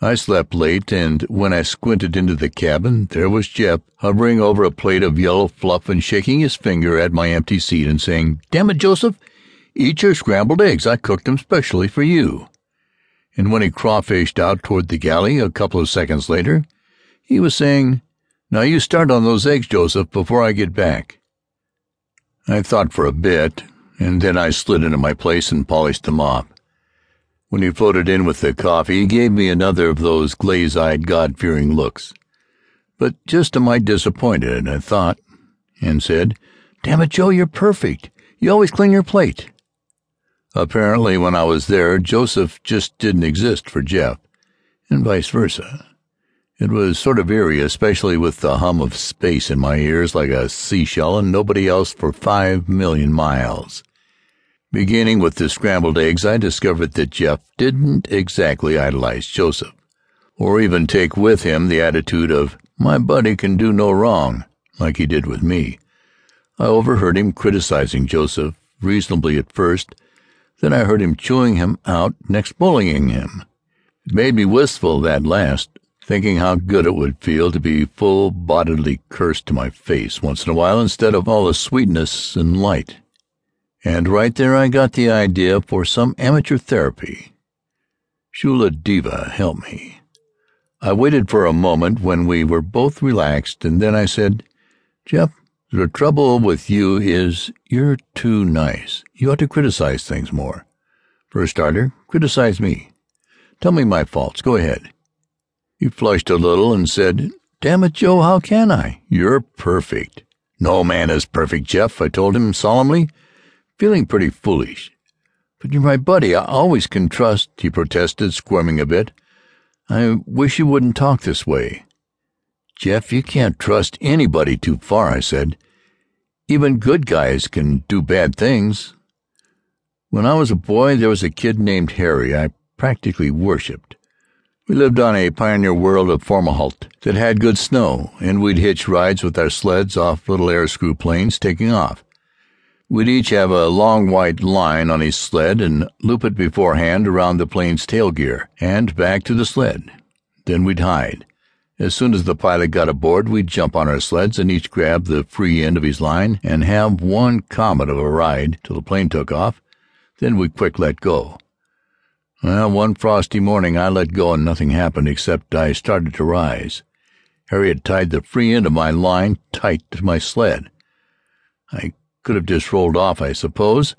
I slept late, and when I squinted into the cabin there was Jeff hovering over a plate of yellow fluff and shaking his finger at my empty seat and saying, Damn it, Joseph, eat your scrambled eggs. I cooked them specially for you. And when he crawfished out toward the galley a couple of seconds later, he was saying, Now you start on those eggs, Joseph, before I get back. I thought for a bit, and then I slid into my place and polished them off. When he floated in with the coffee, he gave me another of those glaze-eyed, God-fearing looks. But just a mite disappointed, I thought, and said, Damn it, Joe, you're perfect. You always clean your plate. Apparently, when I was there, Joseph just didn't exist for Jeff, and vice versa. It was sort of eerie, especially with the hum of space in my ears like a seashell and nobody else for five million miles. Beginning with the scrambled eggs, I discovered that Jeff didn't exactly idolize Joseph, or even take with him the attitude of, my buddy can do no wrong, like he did with me. I overheard him criticizing Joseph, reasonably at first, then I heard him chewing him out next bullying him. It made me wistful, that last, thinking how good it would feel to be full-bodily cursed to my face once in a while instead of all the sweetness and light. And right there I got the idea for some amateur therapy. Shula Diva help me. I waited for a moment when we were both relaxed, and then I said, Jeff, the trouble with you is you're too nice. You ought to criticize things more. For a starter, criticize me. Tell me my faults. Go ahead. He flushed a little and said, Damn it, Joe, how can I? You're perfect. No man is perfect, Jeff, I told him solemnly feeling pretty foolish. But you're my buddy. I always can trust, he protested, squirming a bit. I wish you wouldn't talk this way. Jeff, you can't trust anybody too far, I said. Even good guys can do bad things. When I was a boy, there was a kid named Harry I practically worshipped. We lived on a pioneer world of Fomalhaut that had good snow, and we'd hitch rides with our sleds off little air screw planes taking off. We'd each have a long white line on his sled and loop it beforehand around the plane's tail gear and back to the sled. Then we'd hide. As soon as the pilot got aboard, we'd jump on our sleds and each grab the free end of his line and have one comet of a ride till the plane took off. Then we'd quick let go. Well, one frosty morning I let go and nothing happened except I started to rise. Harry had tied the free end of my line tight to my sled. I could have just rolled off, I suppose,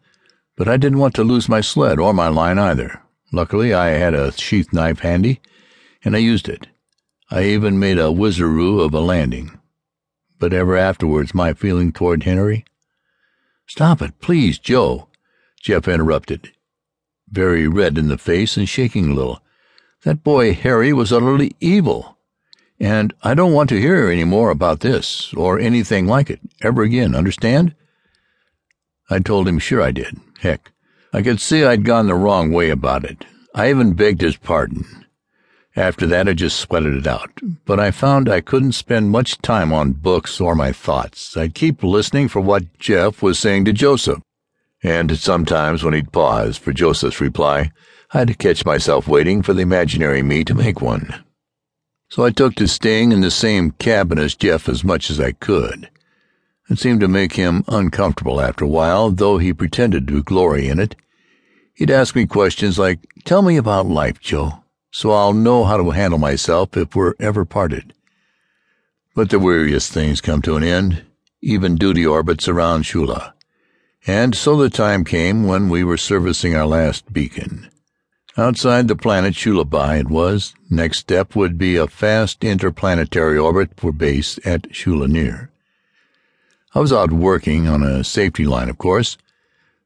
but I didn't want to lose my sled or my line either. Luckily, I had a sheath knife handy, and I used it. I even made a whizaroo of a landing. But ever afterwards, my feeling toward Henry... Stop it, please, Joe, Jeff interrupted, very red in the face and shaking a little. That boy Harry was utterly evil, and I don't want to hear any more about this, or anything like it, ever again, understand? I told him sure I did. Heck, I could see I'd gone the wrong way about it. I even begged his pardon. After that, I just sweated it out. But I found I couldn't spend much time on books or my thoughts. I'd keep listening for what Jeff was saying to Joseph. And sometimes when he'd pause for Joseph's reply, I'd catch myself waiting for the imaginary me to make one. So I took to staying in the same cabin as Jeff as much as I could. It seemed to make him uncomfortable after a while, though he pretended to glory in it. He'd ask me questions like, Tell me about life, Joe, so I'll know how to handle myself if we're ever parted. But the weariest things come to an end, even duty orbits around Shula. And so the time came when we were servicing our last beacon. Outside the planet Shulabai it was. Next step would be a fast interplanetary orbit for base at Shula Near. I was out working on a safety line, of course,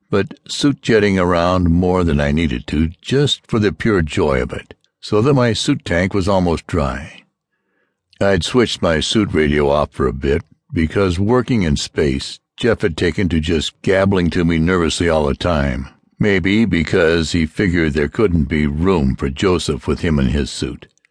but suit jetting around more than I needed to, just for the pure joy of it, so that my suit tank was almost dry. I'd switched my suit radio off for a bit, because working in space, Jeff had taken to just gabbling to me nervously all the time. Maybe because he figured there couldn't be room for Joseph with him in his suit.